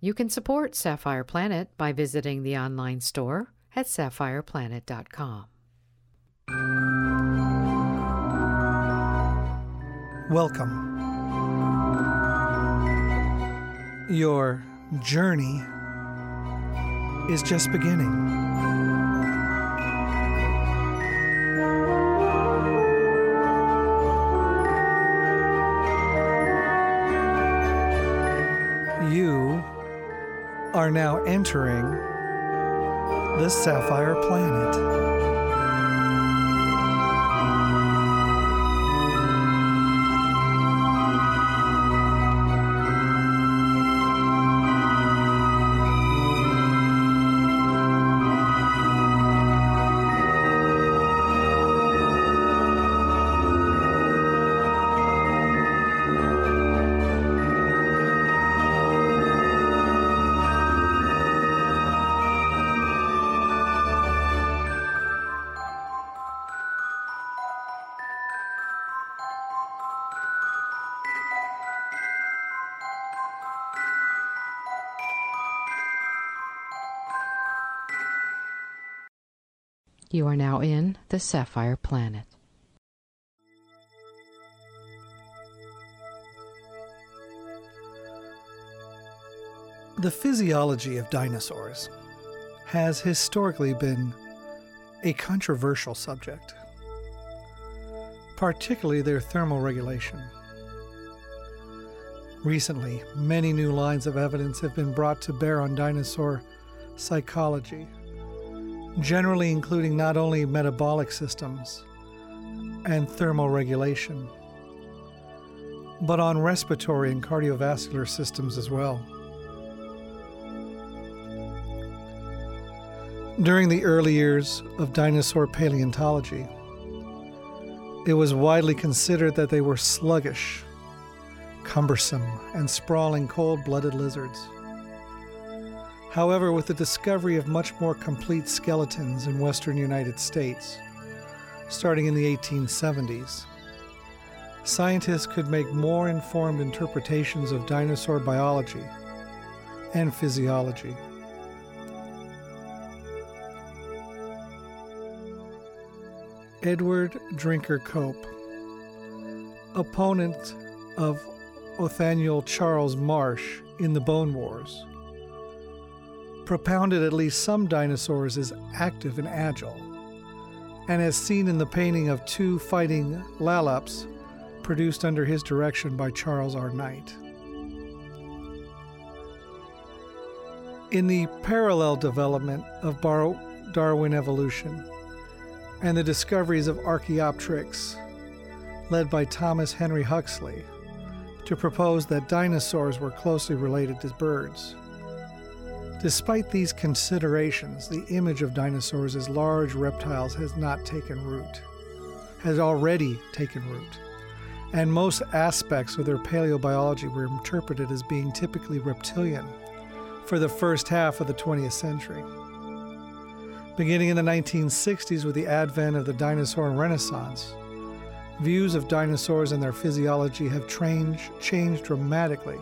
You can support Sapphire Planet by visiting the online store at sapphireplanet.com. Welcome. Your journey is just beginning. Are now entering the Sapphire Planet. Now in the Sapphire Planet. The physiology of dinosaurs has historically been a controversial subject, particularly their thermal regulation. Recently, many new lines of evidence have been brought to bear on dinosaur psychology, generally including not only metabolic systems and thermal regulation, but on respiratory and cardiovascular systems as well. During the early years of dinosaur paleontology, it was widely considered that they were sluggish, cumbersome, and sprawling cold blooded lizards. However, with the discovery of much more complete skeletons in western United States, starting in the 1870s, scientists could make more informed interpretations of dinosaur biology and physiology. Edward Drinker Cope, opponent of Othniel Charles Marsh in the Bone Wars, propounded at least some dinosaurs as active and agile, and as seen in the painting of two fighting Laelaps produced under his direction by Charles R. Knight. In the parallel development of Darwin evolution, and the discoveries of Archaeopteryx, led by Thomas Henry Huxley, to propose that dinosaurs were closely related to birds. Despite these considerations, the image of dinosaurs as large reptiles has not taken root, has already taken root, and most aspects of their paleobiology were interpreted as being typically reptilian for the first half of the 20th century. Beginning in the 1960s with the advent of the dinosaur renaissance, views of dinosaurs and their physiology have changed, changed dramatically,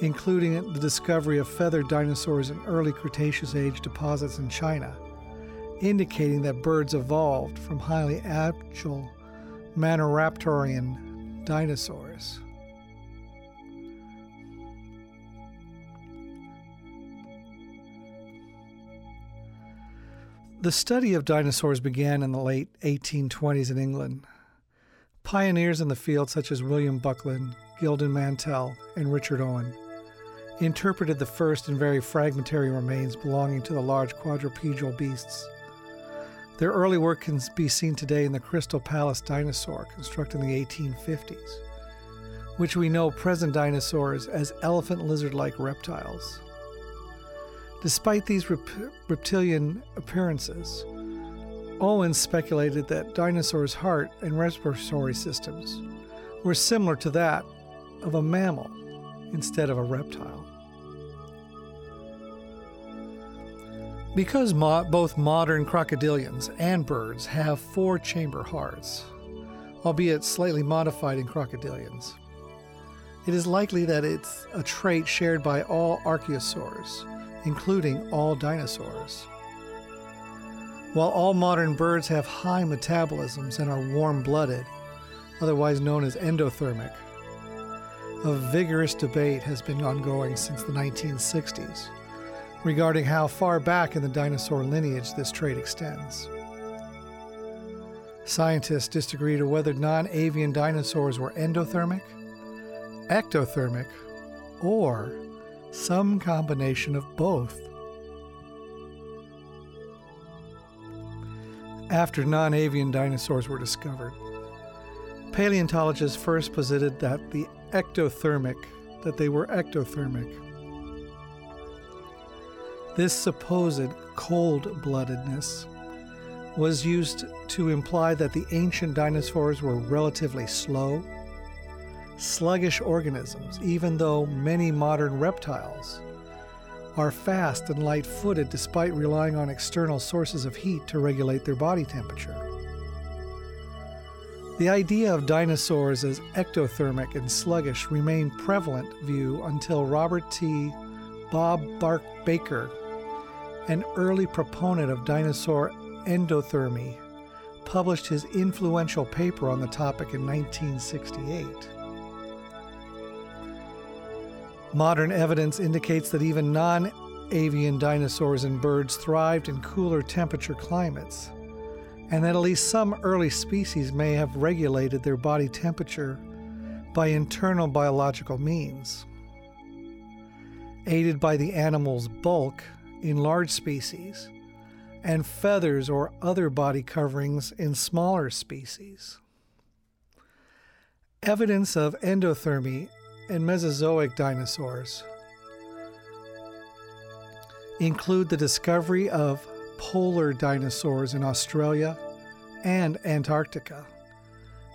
including the discovery of feathered dinosaurs in early Cretaceous age deposits in China, indicating that birds evolved from highly agile Maniraptorian dinosaurs. The study of dinosaurs began in the late 1820s in England. Pioneers in the field, such as William Buckland, Gideon Mantell, and Richard Owen, interpreted the first and very fragmentary remains belonging to the large quadrupedal beasts. Their early work can be seen today in the Crystal Palace dinosaur, constructed in the 1850s, which we know present dinosaurs as elephant lizard like reptiles. Despite these rep- reptilian appearances, Owen speculated that dinosaurs' heart and respiratory systems were similar to that of a mammal instead of a reptile. Because mo- both modern crocodilians and birds have four chamber hearts, albeit slightly modified in crocodilians, it is likely that it's a trait shared by all archosaurs, including all dinosaurs. While all modern birds have high metabolisms and are warm blooded, otherwise known as endothermic, a vigorous debate has been ongoing since the 1960s regarding how far back in the dinosaur lineage this trait extends. Scientists disagree to whether non avian dinosaurs were endothermic, ectothermic, or some combination of both. After non avian dinosaurs were discovered, paleontologists first posited that the ectothermic, that they were ectothermic. This supposed cold bloodedness was used to imply that the ancient dinosaurs were relatively slow, sluggish organisms, even though many modern reptiles are fast and light footed despite relying on external sources of heat to regulate their body temperature. The idea of dinosaurs as ectothermic and sluggish remained prevalent view until Robert T. Bob Bark Bakker, an early proponent of dinosaur endothermy, published his influential paper on the topic in 1968. Modern evidence indicates that even non avian dinosaurs and birds thrived in cooler temperature climates and that at least some early species may have regulated their body temperature by internal biological means. Aided by the animal's bulk in large species and feathers or other body coverings in smaller species. Evidence of endothermy in Mesozoic dinosaurs include the discovery of polar dinosaurs in Australia and Antarctica,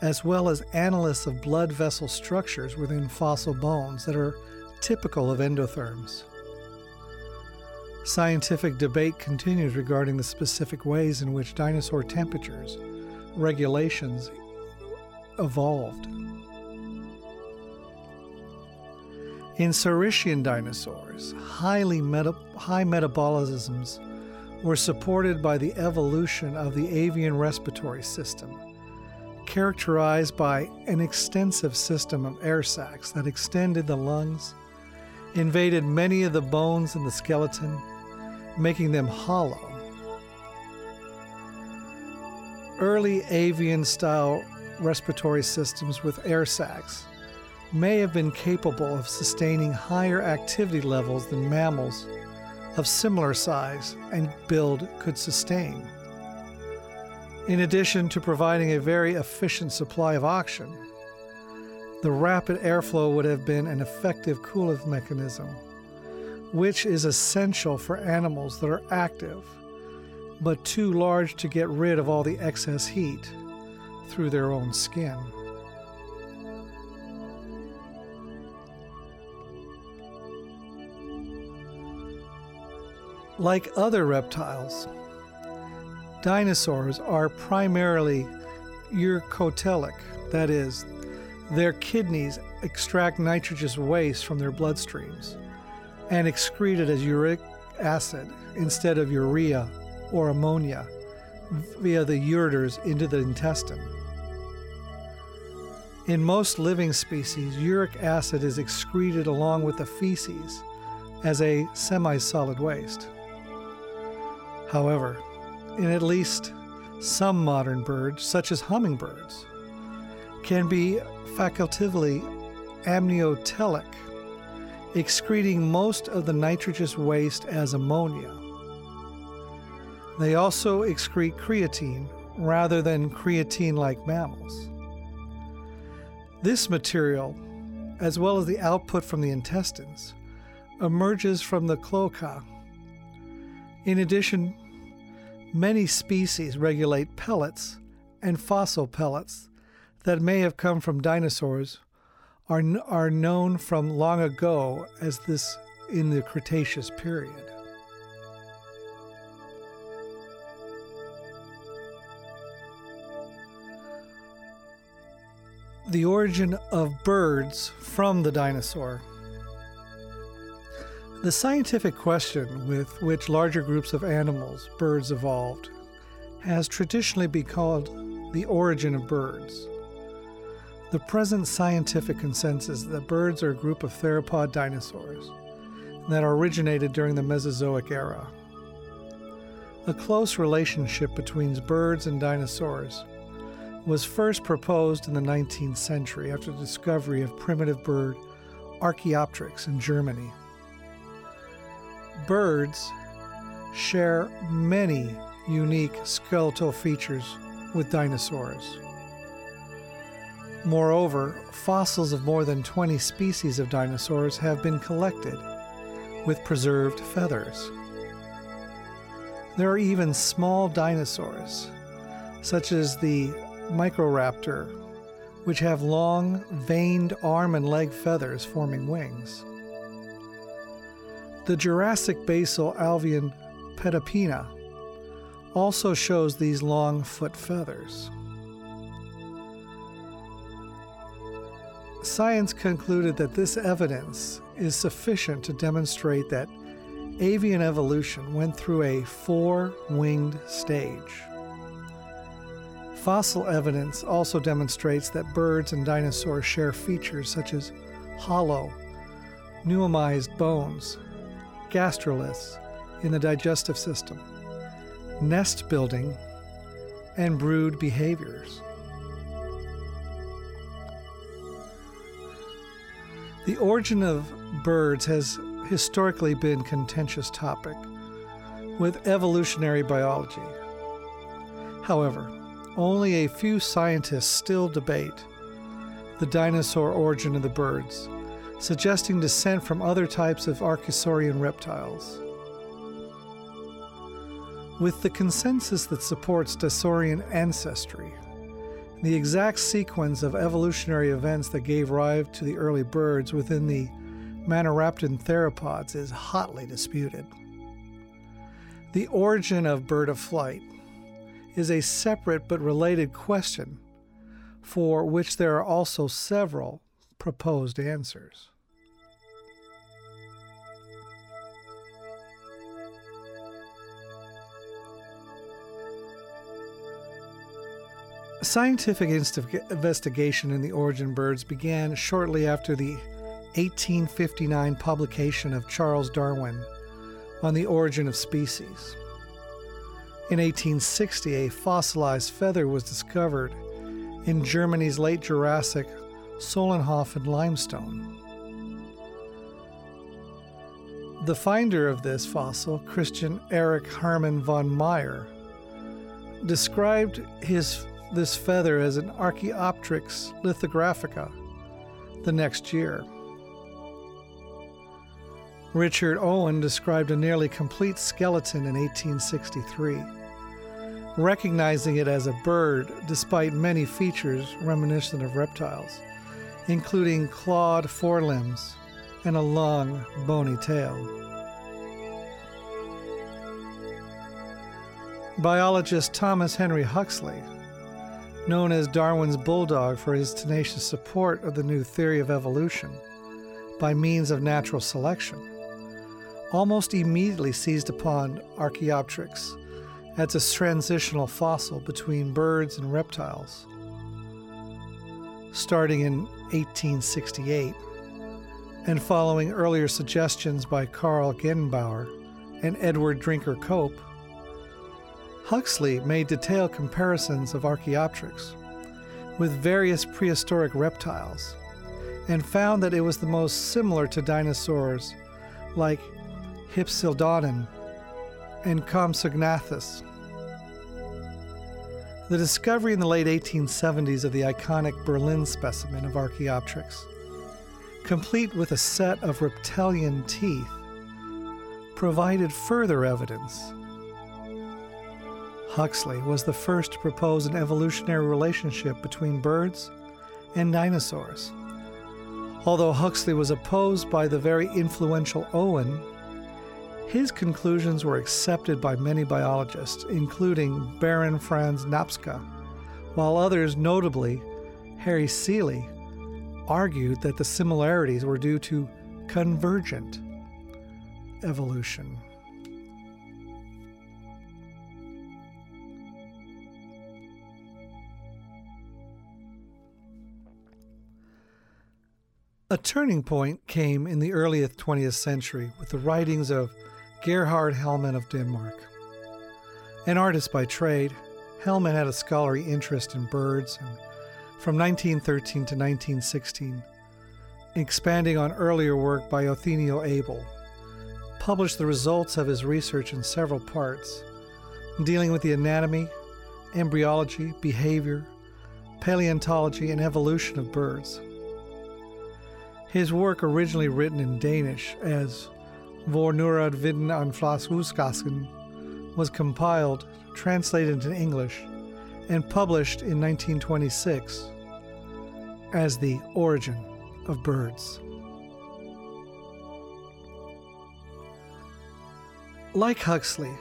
as well as analysis of blood vessel structures within fossil bones that are typical of endotherms. Scientific debate continues regarding the specific ways in which dinosaur temperatures regulations evolved. In Saurischian dinosaurs, highly meta- high metabolisms were supported by the evolution of the avian respiratory system, characterized by an extensive system of air sacs that extended the lungs, invaded many of the bones in the skeleton, making them hollow. Early avian style respiratory systems with air sacs may have been capable of sustaining higher activity levels than mammals of similar size and build could sustain. In addition to providing a very efficient supply of oxygen, the rapid airflow would have been an effective cooling mechanism, which is essential for animals that are active, but too large to get rid of all the excess heat through their own skin. Like other reptiles, dinosaurs are primarily uricotelic, that is, their kidneys extract nitrogenous waste from their bloodstreams and excrete it as uric acid instead of urea or ammonia via the ureters into the intestine. In most living species, uric acid is excreted along with the feces as a semi solid waste. However, in at least some modern birds, such as hummingbirds, can be facultatively ammonotelic, excreting most of the nitrogenous waste as ammonia. They also excrete creatine rather than creatine like mammals. This material, as well as the output from the intestines, emerges from the cloaca. In addition, Many species regulate pellets and fossil pellets that may have come from dinosaurs are, are known from long ago as this in the Cretaceous period. the origin of birds from the dinosaur. The scientific question with which larger groups of animals, birds, evolved has traditionally been called the origin of birds. The present scientific consensus that birds are a group of theropod dinosaurs that originated during the Mesozoic era. A close relationship between birds and dinosaurs was first proposed in the 19th century after the discovery of primitive bird Archaeopteryx in Germany. Birds share many unique skeletal features with dinosaurs. Moreover, fossils of more than 20 species of dinosaurs have been collected with preserved feathers. There are even small dinosaurs, such as the Microraptor, which have long, veined arm and leg feathers forming wings. The Jurassic basal avialan Pedopenna also shows these long foot feathers. Science concluded that this evidence is sufficient to demonstrate that avian evolution went through a four winged stage. Fossil evidence also demonstrates that birds and dinosaurs share features such as hollow, pneumized bones, gastroliths in the digestive system, nest building, and brood behaviors. The origin of birds has historically been a contentious topic with evolutionary biology. However, only a few scientists still debate the dinosaur origin of the birds, suggesting descent from other types of archosaurian reptiles. With the consensus that supports Dasaurian ancestry, the exact sequence of evolutionary events that gave rise to the early birds within the Maniraptoran theropods is hotly disputed. The origin of bird of flight is a separate but related question for which there are also several proposed answers. Scientific investigation in the origin of birds began shortly after the 1859 publication of Charles Darwin on the origin of species. In 1860, a fossilized feather was discovered in Germany's late Jurassic Solnhofen limestone. The finder of this fossil, Christian Erich Hermann von Meyer, described his, this feather as an Archaeopteryx lithographica the next year. Richard Owen described a nearly complete skeleton in 1863, recognizing it as a bird despite many features reminiscent of reptiles, including clawed forelimbs and a long, bony tail. Biologist Thomas Henry Huxley, known as Darwin's bulldog for his tenacious support of the new theory of evolution by means of natural selection, almost immediately seized upon Archaeopteryx as a transitional fossil between birds and reptiles. Starting in 1868, and following earlier suggestions by Carl Gegenbaur and Edward Drinker Cope, Huxley made detailed comparisons of Archaeopteryx with various prehistoric reptiles and found that it was the most similar to dinosaurs like Hypsilophodon, and Compsognathus. The discovery in the late 1870s of the iconic Berlin specimen of Archaeopteryx, complete with a set of reptilian teeth, provided further evidence. Huxley was the first to propose an evolutionary relationship between birds and dinosaurs. Although Huxley was opposed by the very influential Owen, his conclusions were accepted by many biologists, including Baron Franz Nopcsa, while others, notably Harry Seeley, argued that the similarities were due to convergent evolution. A turning point came in the early 20th century with the writings of Gerhard Heilmann of Denmark. An artist by trade, Heilmann had a scholarly interest in birds, and from 1913 to 1916, expanding on earlier work by Othniel Abel, published the results of his research in several parts, dealing with the anatomy, embryology, behavior, paleontology, and evolution of birds. His work, originally written in Danish as Vor Nurad Viden an Flashuskasken, was compiled, translated into English, and published in 1926 as The Origin of Birds. Like Huxley,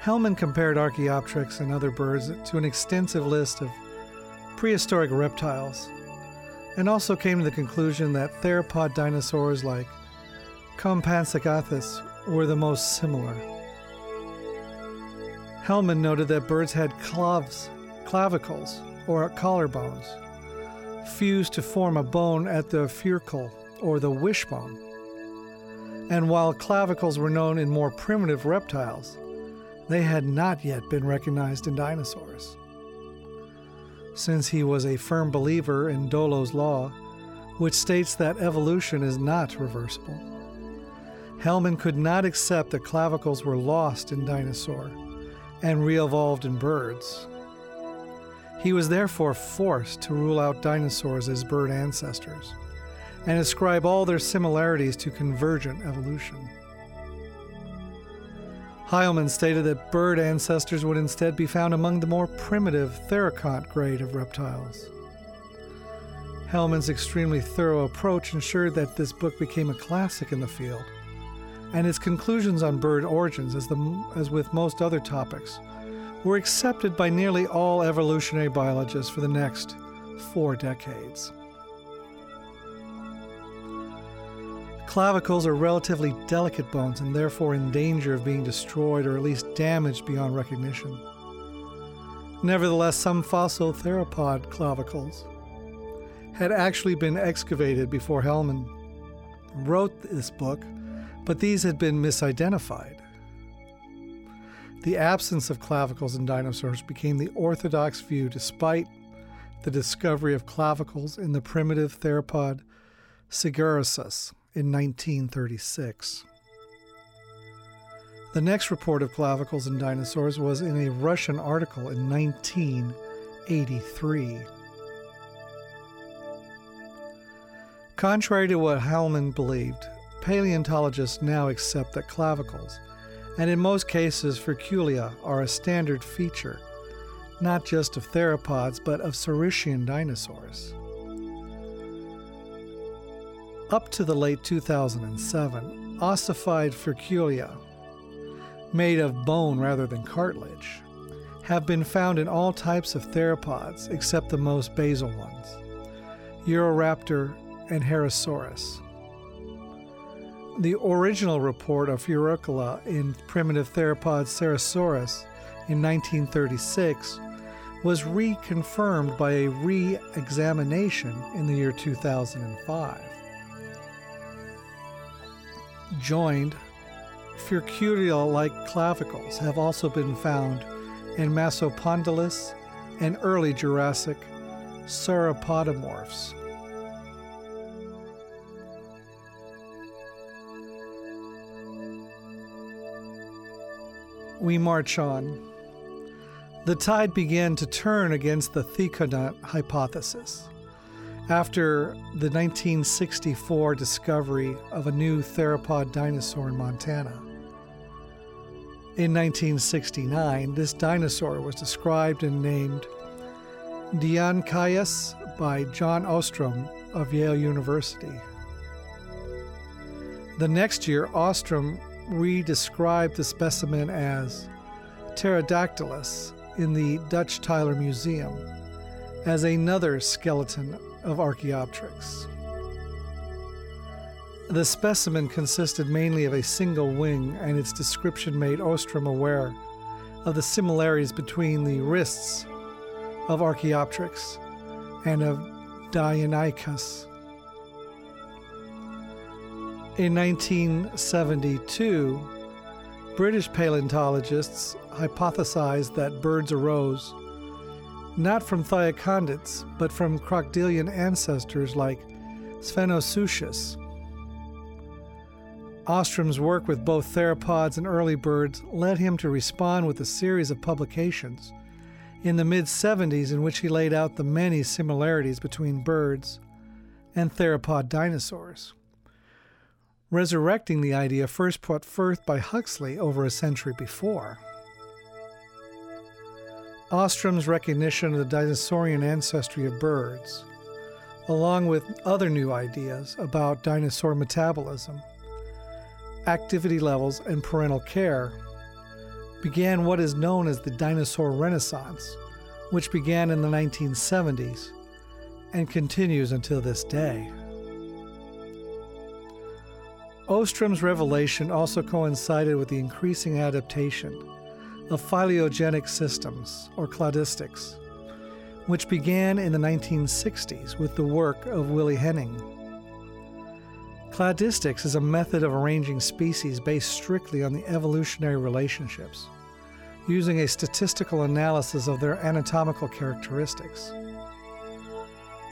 Heilmann compared Archaeopteryx and other birds to an extensive list of prehistoric reptiles and also came to the conclusion that theropod dinosaurs like Compsognathus were the most similar. Heilmann noted that birds had claves, clavicles, or collarbones, fused to form a bone at the furcula, or the wishbone. And while clavicles were known in more primitive reptiles, they had not yet been recognized in dinosaurs since he was a firm believer in Dollo's law, which states that evolution is not reversible. Heilmann could not accept that clavicles were lost in dinosaur and re evolved in birds. He was therefore forced to rule out dinosaurs as bird ancestors and ascribe all their similarities to convergent evolution. Heilmann stated that bird ancestors would instead be found among the more primitive thecodont grade of reptiles. Heilmann's extremely thorough approach ensured that this book became a classic in the field, and his conclusions on bird origins, as, the, as with most other topics, were accepted by nearly all evolutionary biologists for the next four decades. Clavicles are relatively delicate bones and therefore in danger of being destroyed or at least damaged beyond recognition. Nevertheless, some fossil theropod clavicles had actually been excavated before Heilmann wrote this book, but these had been misidentified. The absence of clavicles in dinosaurs became the orthodox view despite the discovery of clavicles in the primitive theropod Segisaurus in 1936. The next report of clavicles in dinosaurs was in a Russian article in 1983. Contrary to what Heilmann believed, paleontologists now accept that clavicles, and in most cases furculae, are a standard feature, not just of theropods but of Saurischian dinosaurs. Up to the late 2007, ossified furculae, made of bone rather than cartilage, have been found in all types of theropods except the most basal ones Eoraptor and Herrerasaurus. The original report of furcula in primitive theropod Ceratosaurus in 1936 was reconfirmed by a re examination in the year 2005 joined, furculae-like clavicles have also been found in Massospondylus and early Jurassic sauropodomorphs. We march on. The tide began to turn against the thecodont hypothesis after the 1964 discovery of a new theropod dinosaur in Montana. In 1969, this dinosaur was described and named Deinonychus by John Ostrom of Yale University. The next year, Ostrom redescribed the specimen as Pterodactylus in the Dutch Tyler Museum as another skeleton of Archaeopteryx. The specimen consisted mainly of a single wing, and its description made Ostrom aware of the similarities between the wrists of Archaeopteryx and of Deinonychus. In 1972, British paleontologists hypothesized that birds arose not from thiocondids, but from crocodilian ancestors like Sphenosuchus. Ostrom's work with both theropods and early birds led him to respond with a series of publications in the mid 70s in which he laid out the many similarities between birds and theropod dinosaurs resurrecting the idea first put forth by Huxley over a century before. Ostrom's recognition of the dinosaurian ancestry of birds, along with other new ideas about dinosaur metabolism, activity levels, and parental care, began what is known as the dinosaur renaissance, which began in the 1970s and continues until this day. Ostrom's revelation also coincided with the increasing adaptation of phylogenetic systems, or cladistics, which began in the 1960s with the work of Willi Hennig. Cladistics is a method of arranging species based strictly on the evolutionary relationships, using a statistical analysis of their anatomical characteristics.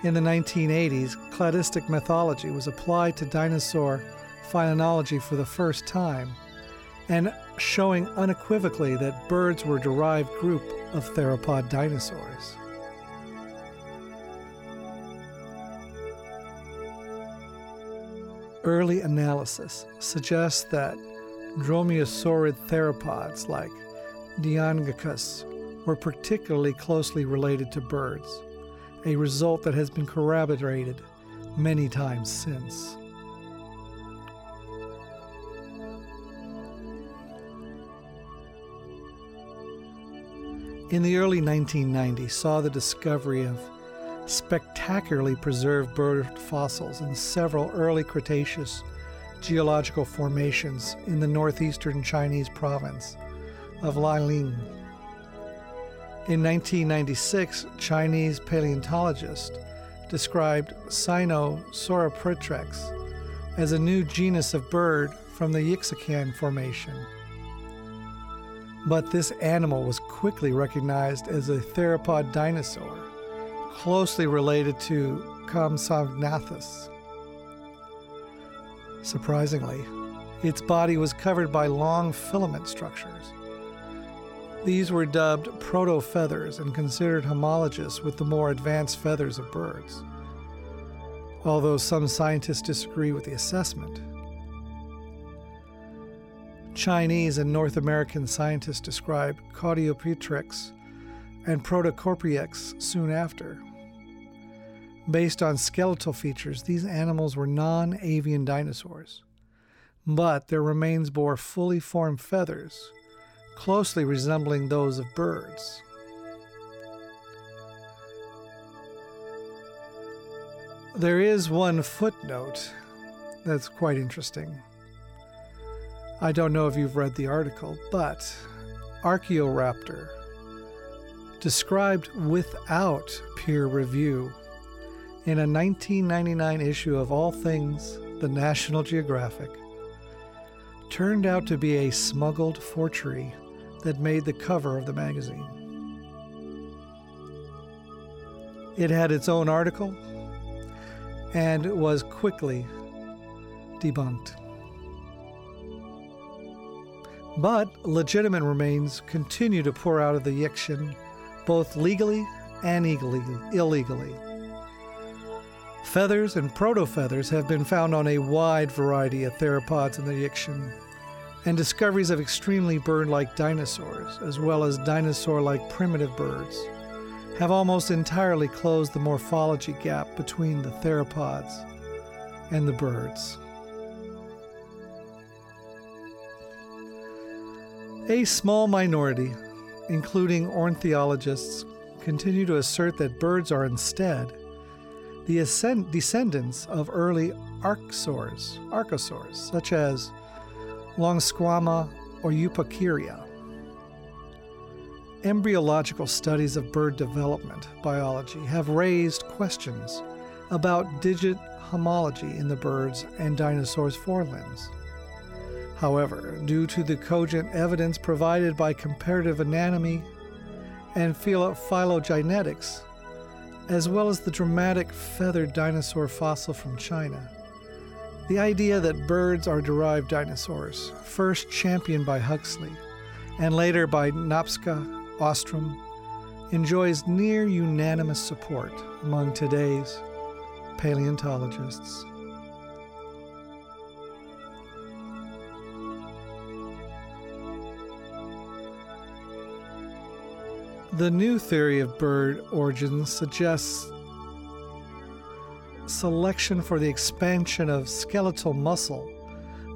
In the 1980s, cladistic methodology was applied to dinosaur phylogenealogy for the first time, and showing unequivocally that birds were a derived group of theropod dinosaurs. Early analysis suggests that dromaeosaurid theropods like Deinonychus were particularly closely related to birds, a result that has been corroborated many times since. In the early 1990s saw the discovery of spectacularly preserved bird fossils in several early Cretaceous geological formations in the northeastern Chinese province of Liaoning. In 1996, Chinese paleontologists described Sinosauropteryx as a new genus of bird from the Yixian Formation. But this animal was quickly recognized as a theropod dinosaur, closely related to Compsognathus. Surprisingly, its body was covered by long filament structures. These were dubbed protofeathers and considered homologous with the more advanced feathers of birds, although some scientists disagree with the assessment. Chinese and North American scientists described Caudipteryx and Protocorpyx soon after. Based on skeletal features, these animals were non avian dinosaurs, but their remains bore fully formed feathers, closely resembling those of birds. There is one footnote that's quite interesting. I don't know if you've read the article, but Archaeoraptor, described without peer review in a 1999 issue of All Things, the National Geographic, turned out to be a smuggled forgery that made the cover of the magazine. It had its own article and was quickly debunked. But legitimate remains continue to pour out of the Yixian, both legally and illegally. Feathers and proto-feathers have been found on a wide variety of theropods in the Yixian, and discoveries of extremely bird-like dinosaurs, as well as dinosaur-like primitive birds, have almost entirely closed the morphology gap between the theropods and the birds. A small minority, including ornithologists, continue to assert that birds are instead the ascend- descendants of early archosaurs, archosaurs such as Longisquama or Euparkeria. Embryological studies of bird development biology have raised questions about digit homology in the birds and dinosaurs' forelimbs. However, due to the cogent evidence provided by comparative anatomy and phylogenetics, as well as the dramatic feathered dinosaur fossil from China, the idea that birds are derived dinosaurs, first championed by Huxley and later by Nopcsa, Ostrom, enjoys near unanimous support among today's paleontologists. The new theory of bird origins suggests selection for the expansion of skeletal muscle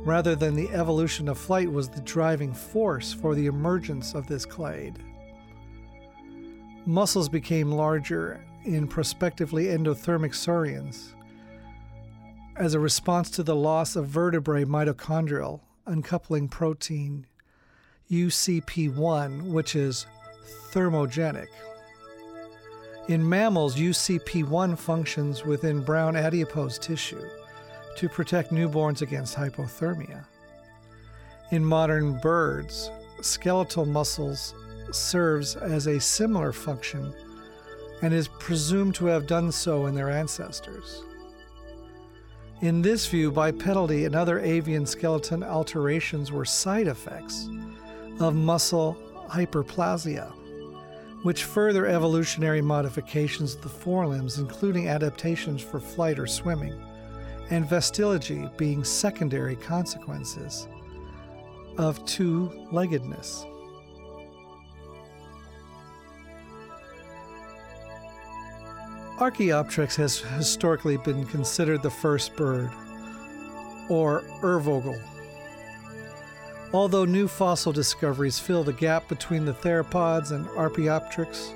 rather than the evolution of flight was the driving force for the emergence of this clade. Muscles became larger in prospectively endothermic saurians as a response to the loss of vertebrae mitochondrial uncoupling protein UCP1, which is thermogenic. In mammals, UCP1 functions within brown adipose tissue to protect newborns against hypothermia. In modern birds, skeletal muscles serves as a similar function and is presumed to have done so in their ancestors. In this view, bipedality and other avian skeleton alterations were side effects of muscle hyperplasia, which further evolutionary modifications of the forelimbs, including adaptations for flight or swimming, and vestigially being secondary consequences of two leggedness. Archaeopteryx has historically been considered the first bird, or Urvogel. Although new fossil discoveries fill the gap between the theropods and Archaeopteryx,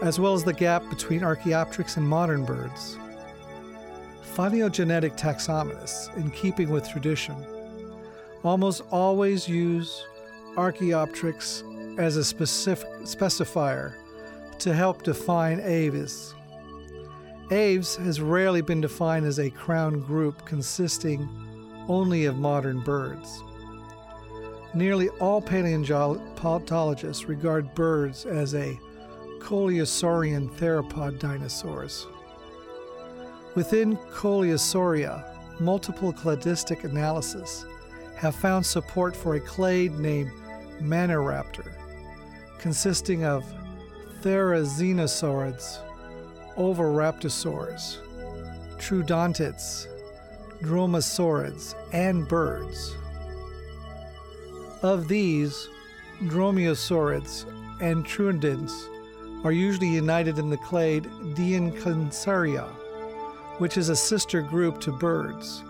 as well as the gap between Archaeopteryx and modern birds. Phylogenetic taxonomists, in keeping with tradition, almost always use Archaeopteryx as a specific specifier to help define Aves. Aves has rarely been defined as a crown group consisting only of modern birds. Nearly all paleontologists regard birds as a Coelurosaurian theropod dinosaurs. Within Coelurosauria, multiple cladistic analysis have found support for a clade named Maniraptor, consisting of Therizinosaurids, Oviraptorosaurs, Troodontids, Dromaeosaurids, and birds. Of these, Dromaeosaurids and Troodontids are usually united in the clade Deinonychia, which is a sister group to birds.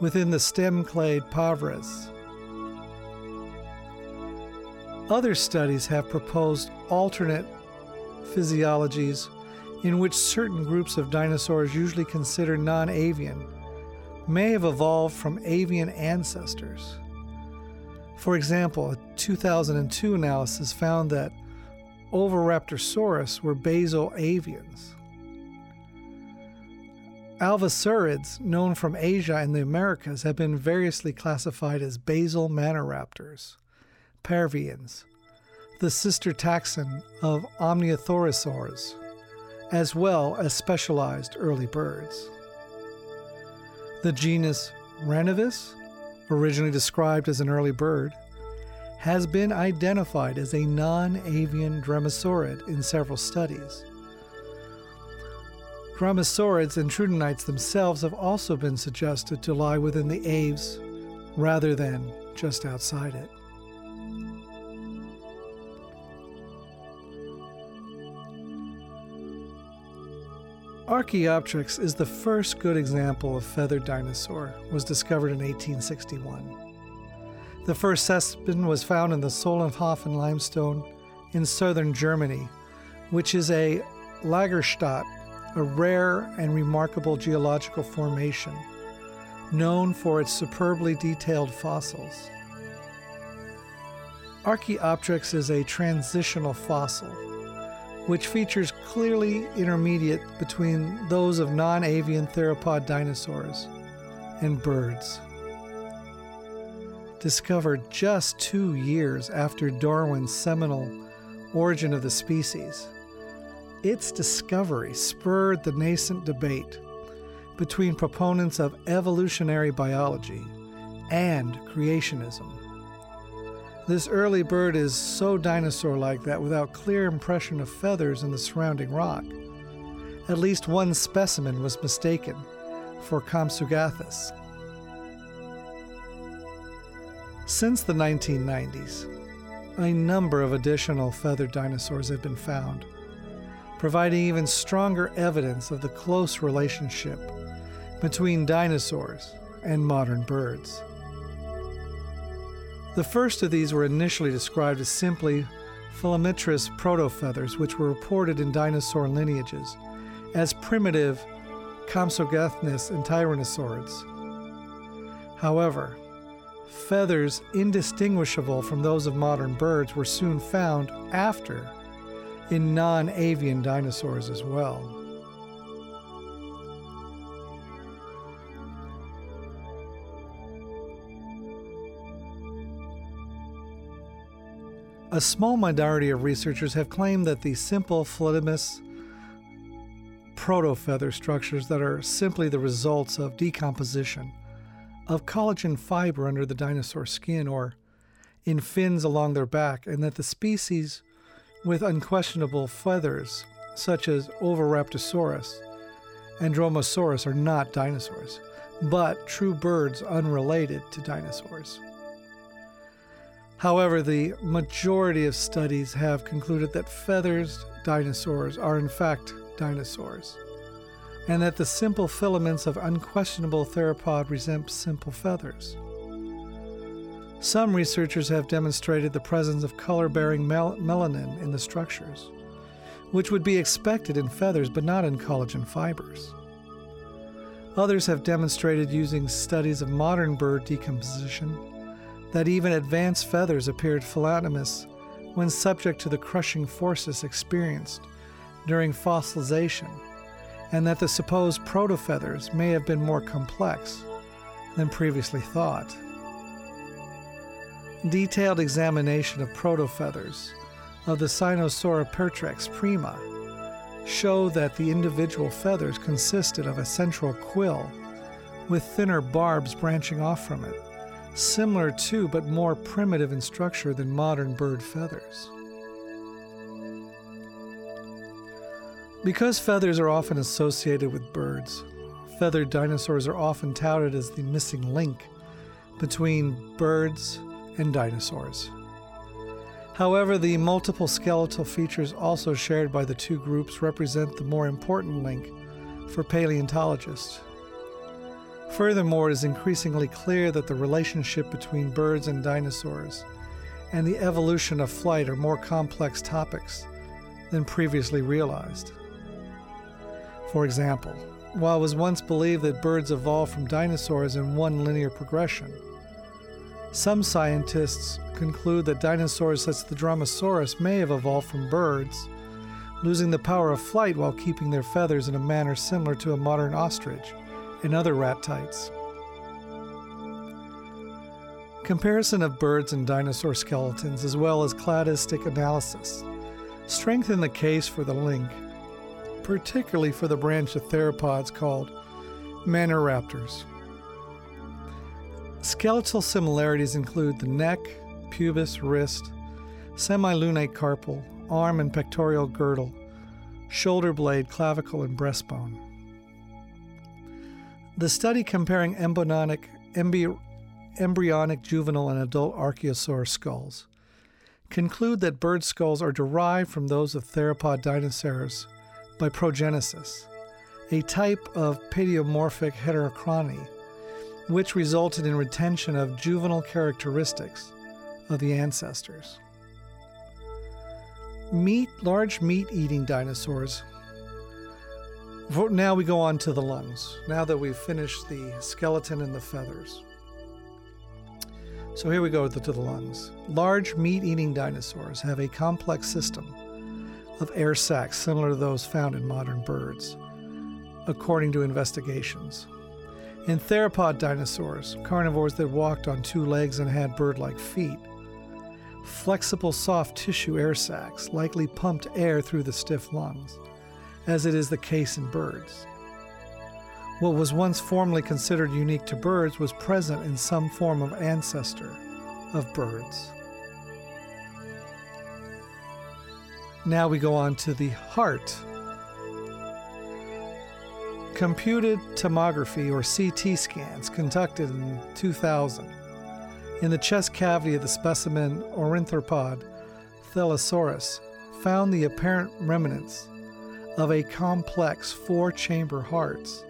Within the stem clade Parvus. Other studies have proposed alternate physiologies in which certain groups of dinosaurs usually considered non avian may have evolved from avian ancestors. For example, a 2002 analysis found that Oviraptorosaurus were basal avians. Allosaurids, known from Asia and the Americas, have been variously classified as basal maniraptors, paravians, the sister taxon of Omnithorosaurs, as well as specialized early birds. The genus Rahonavis, originally described as an early bird, has been identified as a non avian dromaeosaurid in several studies. Dromaeosaurids and Troodontids themselves have also been suggested to lie within the Aves rather than just outside it. Archaeopteryx is the first good example of feathered dinosaur, was discovered in 1861. The first specimen was found in the Solnhofen limestone in southern Germany, which is a Lagerstätte, a rare and remarkable geological formation known for its superbly detailed fossils. Archaeopteryx is a transitional fossil, which features clearly intermediate between those of non avian theropod dinosaurs and birds. Discovered just two years after Darwin's seminal Origin of the Species, its discovery spurred the nascent debate between proponents of evolutionary biology and creationism. This early bird is so dinosaur like that without clear impression of feathers in the surrounding rock. At least one specimen was mistaken for Compsognathus. Since the 1990s, a number of additional feathered dinosaurs have been found, providing even stronger evidence of the close relationship between dinosaurs and modern birds. The first of these were initially described as simply filamentous protofeathers, which were reported in dinosaur lineages as primitive Compsognathus and Tyrannosaurids. However, feathers indistinguishable from those of modern birds were soon found after in non avian dinosaurs as well. A small minority of researchers have claimed that the simple filamentous protofeather structures that are simply the results of decomposition of collagen fiber under the dinosaur skin or in fins along their back, and that the species with unquestionable feathers, such as Oviraptorosaurus and Dromaeosaurus, are not dinosaurs, but true birds unrelated to dinosaurs. However, the majority of studies have concluded that feathers dinosaurs are in fact dinosaurs, and that the simple filaments of unquestionable theropod resemble simple feathers. Some researchers have demonstrated the presence of color bearing mel- melanin in the structures, which would be expected in feathers but not in collagen fibers. Others have demonstrated using studies of modern bird decomposition that even advanced feathers appeared filamentous when subject to the crushing forces experienced during fossilization, and that the supposed protofeathers may have been more complex than previously thought. Detailed examination of protofeathers of the Sinosauropteryx prima show that the individual feathers consisted of a central quill with thinner barbs branching off from it similar to but more primitive in structure than modern bird feathers. Because feathers are often associated with birds, feathered dinosaurs are often touted as the missing link between birds and dinosaurs. However, the multiple skeletal features also shared by the two groups represent the more important link for paleontologists. Furthermore, it is increasingly clear that the relationship between birds and dinosaurs and the evolution of flight are more complex topics than previously realized. For example, while it was once believed that birds evolved from dinosaurs in one linear progression, some scientists conclude that dinosaurs such as the Dromaeosaurus may have evolved from birds, losing the power of flight while keeping their feathers in a manner similar to a modern ostrich and other ratites. Comparison of birds and dinosaur skeletons, as well as cladistic analysis, strengthen the case for the link, particularly for the branch of theropods called Maniraptors. Skeletal similarities include the neck, pubis, wrist, semilunate carpal, arm and pectoral girdle, shoulder blade, clavicle, and breastbone. The study comparing embryonic, embryonic, juvenile, and adult archosaur skulls conclude that bird skulls are derived from those of theropod dinosaurs by progenesis, a type of pediomorphic heterochrony, which resulted in retention of juvenile characteristics of the ancestors. meat, large meat-eating dinosaurs. Now we go on to the lungs. Now that we've finished the skeleton and the feathers. So here we go to the lungs. Large meat eating dinosaurs have a complex system of air sacs similar to those found in modern birds, according to investigations. In theropod dinosaurs, carnivores that walked on two legs and had bird like feet, flexible soft tissue air sacs likely pumped air through the stiff lungs, as it is the case in birds. What was once formerly considered unique to birds was present in some form of ancestor of birds. Now we go on to the heart. Computed tomography or CT scans conducted in 2000 in the chest cavity of the specimen Ornithopod Thescelosaurus found the apparent remnants of a complex four chamber hearts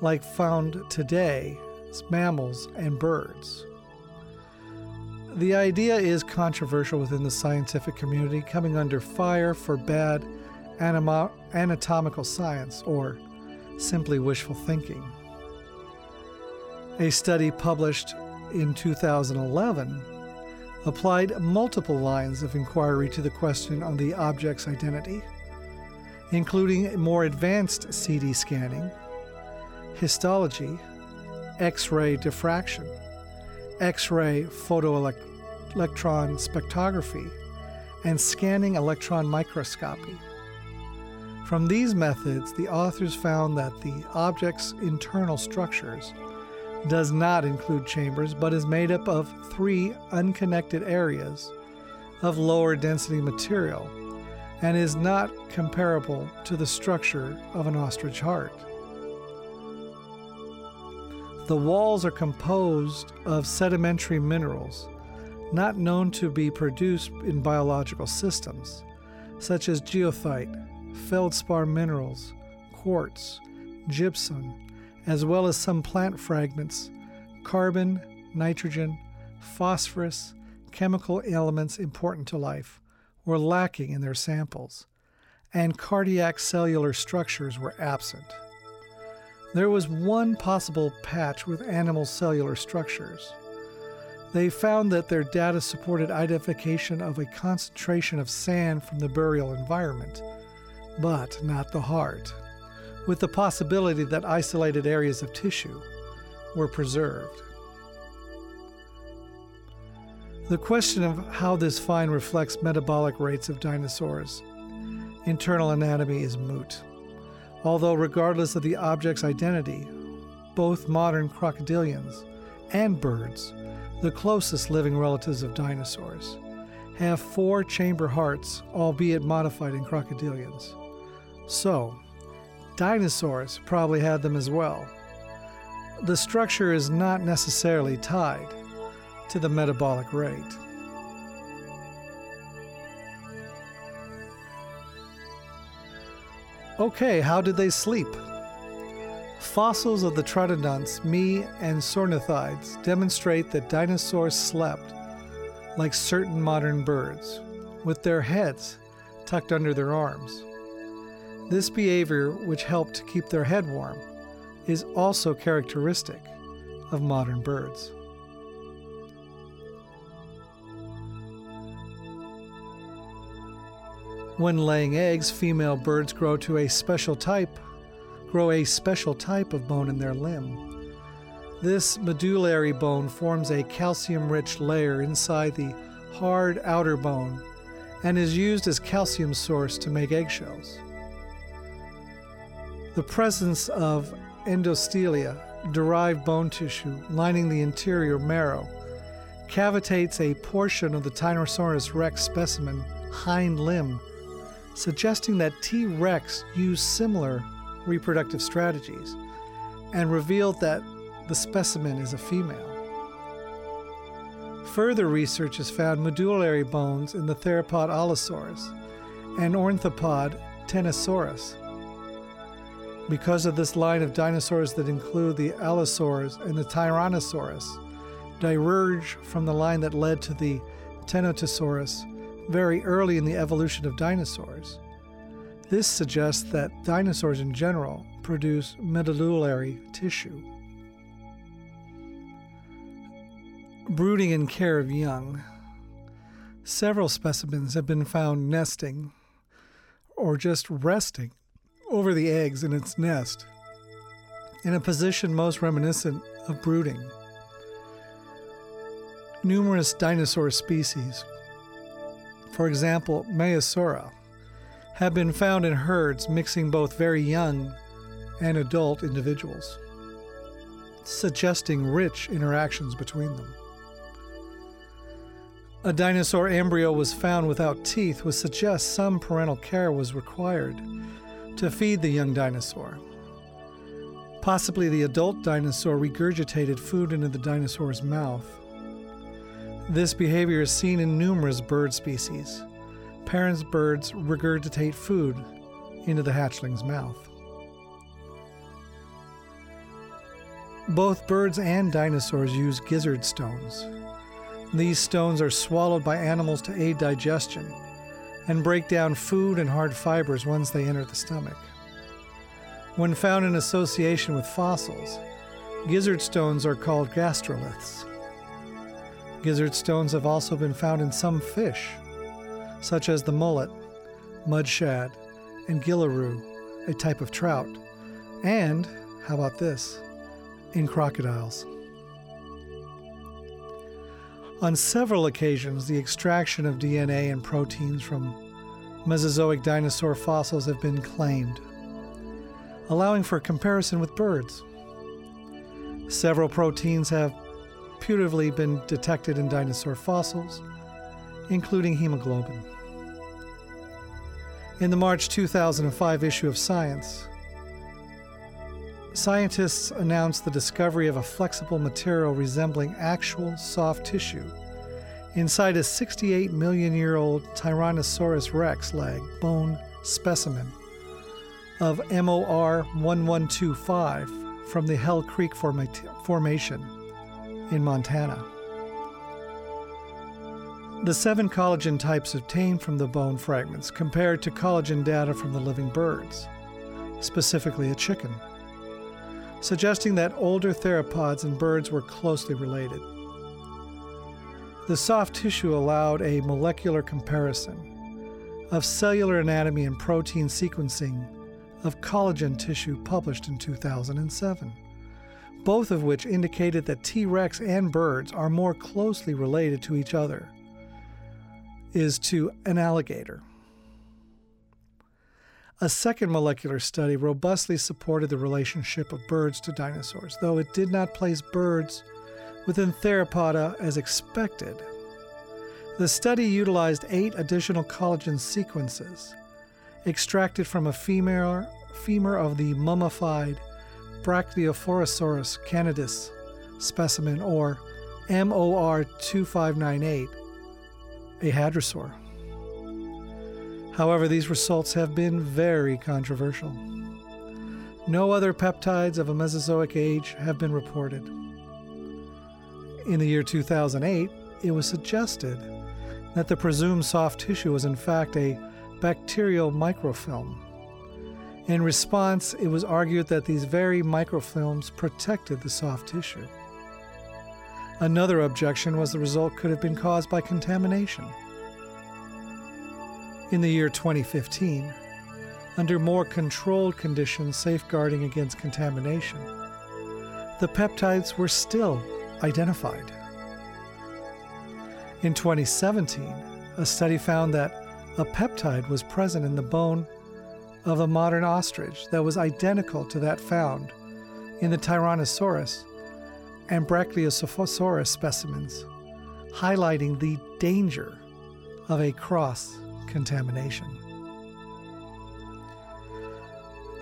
like found today mammals and birds. The idea is controversial within the scientific community, coming under fire for bad anatomical science or simply wishful thinking. A study published in 2011 applied multiple lines of inquiry to the question on the object's identity, including more advanced CT scanning histology, X ray diffraction, X ray photoelectron spectrography, and scanning electron microscopy. From these methods, the authors found that the object's internal structures does not include chambers but is made up of three unconnected areas of lower density material and is not comparable to the structure of an ostrich heart. The walls are composed of sedimentary minerals not known to be produced in biological systems, such as goethite, feldspar minerals, quartz, gypsum, as well as some plant fragments, carbon, nitrogen, phosphorus, chemical elements important to life, were lacking in their samples, and cardiac cellular structures were absent. There was one possible patch with animal cellular structures. They found that their data supported identification of a concentration of sand from the burial environment, but not the heart, with the possibility that isolated areas of tissue were preserved. The question of how this find reflects metabolic rates of dinosaurs' internal anatomy is moot although, regardless of the object's identity, both modern crocodilians and birds, the closest living relatives of dinosaurs, have four chamber hearts, albeit modified in crocodilians. So, dinosaurs probably had them as well. The structure is not necessarily tied to the metabolic rate. Okay, how did they sleep? Fossils of the Troodonts, Mei, and Sinornithoides demonstrate that dinosaurs slept like certain modern birds, with their heads tucked under their arms. This behavior, which helped to keep their head warm, is also characteristic of modern birds. When laying eggs, female birds grow to a special type, grow a special type of bone in their limb. This medullary bone forms a calcium-rich layer inside the hard outer bone and is used as calcium source to make eggshells. The presence of endosteally, derived bone tissue lining the interior marrow, cavitates a portion of the Tyrannosaurus rex specimen hind limb suggesting that T. rex used similar reproductive strategies and revealed that the specimen is a female. Further research has found medullary bones in the theropod Allosaurus and ornithopod Tenontosaurus. Because of this line of dinosaurs that include the Allosaurs and the Tyrannosaurus, diverge from the line that led to the Tenontosaurus very early in the evolution of dinosaurs. This suggests that dinosaurs in general produce medullary tissue. Brooding and care of young. Several specimens have been found nesting or just resting over the eggs in its nest in a position most reminiscent of brooding. Numerous dinosaur species, for example, Maiasaura, have been found in herds mixing both very young and adult individuals, suggesting rich interactions between them. A dinosaur embryo was found without teeth, which suggests some parental care was required to feed the young dinosaur. Possibly the adult dinosaur regurgitated food into the dinosaur's mouth. This behavior is seen in numerous bird species. Parents' birds regurgitate food into the hatchling's mouth. Both birds and dinosaurs use gizzard stones, these stones are swallowed by animals to aid digestion and break down food and hard fibers once they enter the stomach. When found in association with fossils, gizzard stones are called gastroliths. Gizzard stones have also been found in some fish, such as the mullet, mud shad, and gillaroo, a type of trout, and, how about this, in crocodiles. On several occasions, the extraction of DNA and proteins from Mesozoic dinosaur fossils have been claimed, allowing for comparison with birds. Several proteins have putatively been detected in dinosaur fossils, including hemoglobin. In the March 2005 issue of Science, scientists announced the discovery of a flexible material resembling actual soft tissue inside a 68 million year old Tyrannosaurus rex leg bone specimen of MOR 1125 from the Hell Creek Formation in Montana. The seven collagen types obtained from the bone fragments compared to collagen data from the living birds, specifically a chicken suggesting that older theropods and birds were closely related. The soft tissue allowed a molecular comparison of cellular anatomy and protein sequencing of collagen tissue published in 2007, both of which indicated that T. rex and birds are more closely related to each other is to an alligator. A second molecular study robustly supported the relationship of birds to dinosaurs, though it did not place birds within theropoda as expected. The study utilized eight additional collagen sequences extracted from a femur, femur of the mummified Brachiosaurus canidus specimen, or MOR 2598, a hadrosaur. However, these results have been very controversial. No other peptides of a Mesozoic age have been reported. In the year 2008, it was suggested that the presumed soft tissue was in fact a bacterial microfilm. In response, it was argued that these very microfilms protected the soft tissue. Another objection was the result could have been caused by contamination. In the year 2015, under more controlled conditions safeguarding against contamination, the peptides were still identified. In 2017, a study found that a peptide was present in the bone of a modern ostrich that was identical to that found in the Tyrannosaurus and Brachiosaurus specimens, highlighting the danger of a cross contamination.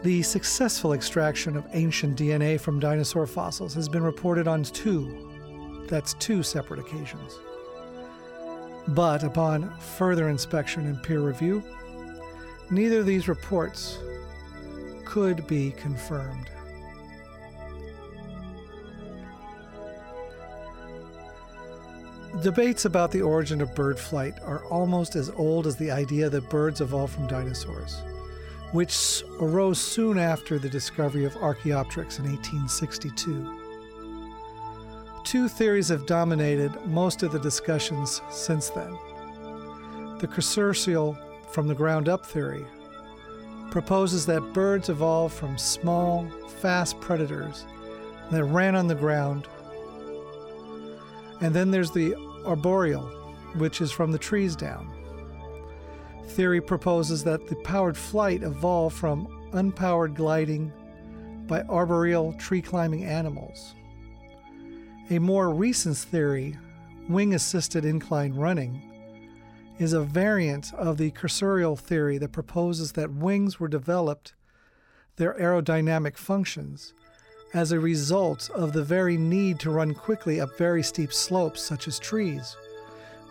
The successful extraction of ancient DNA from dinosaur fossils has been reported on two, that's two separate occasions. But upon further inspection and peer review, neither of these reports could be confirmed. Debates about the origin of bird flight are almost as old as the idea that birds evolved from dinosaurs, which arose soon after the discovery of Archaeopteryx in 1862. Two theories have dominated most of the discussions since then. The cursorial from the ground up theory proposes that birds evolved from small, fast predators that ran on the ground and then there's the arboreal, which is from the trees down. Theory proposes that the powered flight evolved from unpowered gliding by arboreal tree climbing animals. A more recent theory, wing assisted incline running, is a variant of the cursorial theory that proposes that wings were developed, their aerodynamic functions, as a result of the very need to run quickly up very steep slopes, such as trees,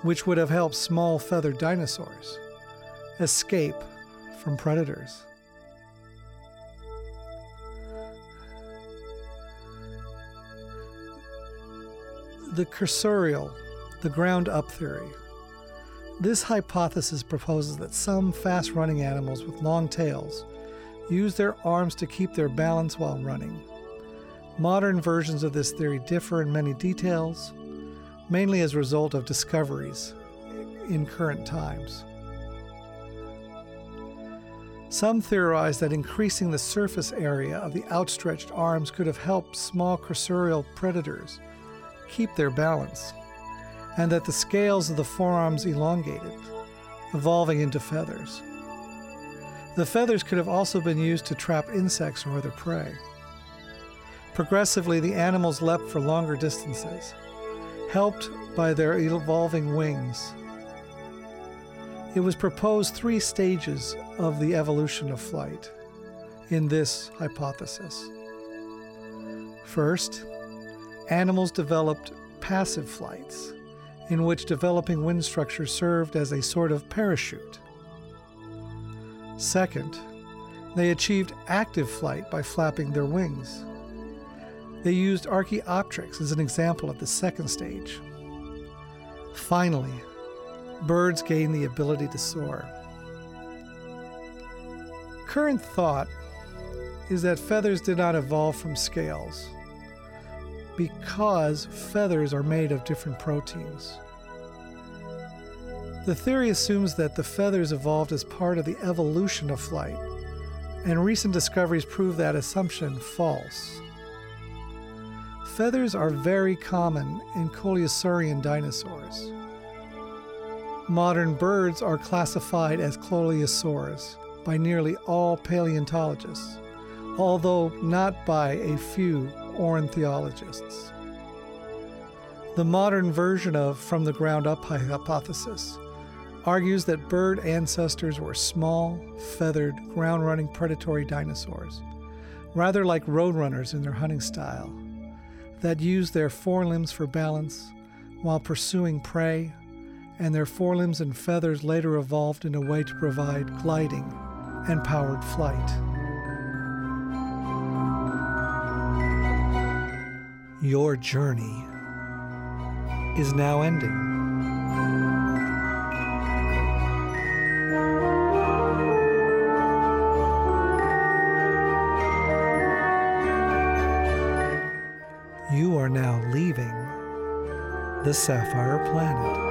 which would have helped small feathered dinosaurs escape from predators. The cursorial, the ground up theory. This hypothesis proposes that some fast running animals with long tails use their arms to keep their balance while running. Modern versions of this theory differ in many details, mainly as a result of discoveries in current times. Some theorize that increasing the surface area of the outstretched arms could have helped small cursorial predators keep their balance, and that the scales of the forearms elongated, evolving into feathers. The feathers could have also been used to trap insects or other prey. Progressively, the animals leapt for longer distances, helped by their evolving wings. It was proposed three stages of the evolution of flight in this hypothesis. First, animals developed passive flights, in which developing wind structure served as a sort of parachute. Second, they achieved active flight by flapping their wings. They used Archaeopteryx as an example of the second stage. Finally, birds gain the ability to soar. Current thought is that feathers did not evolve from scales because feathers are made of different proteins. The theory assumes that the feathers evolved as part of the evolution of flight, and recent discoveries prove that assumption false. Feathers are very common in Coelurosaurian dinosaurs. Modern birds are classified as Coelurosaurs by nearly all paleontologists, although not by a few ornithologists. The modern version of from the ground up hypothesis argues that bird ancestors were small, feathered, ground running predatory dinosaurs, rather like roadrunners in their hunting style that used their forelimbs for balance while pursuing prey, and their forelimbs and feathers later evolved in a way to provide gliding and powered flight. Your journey is now ending. The Sapphire Planet.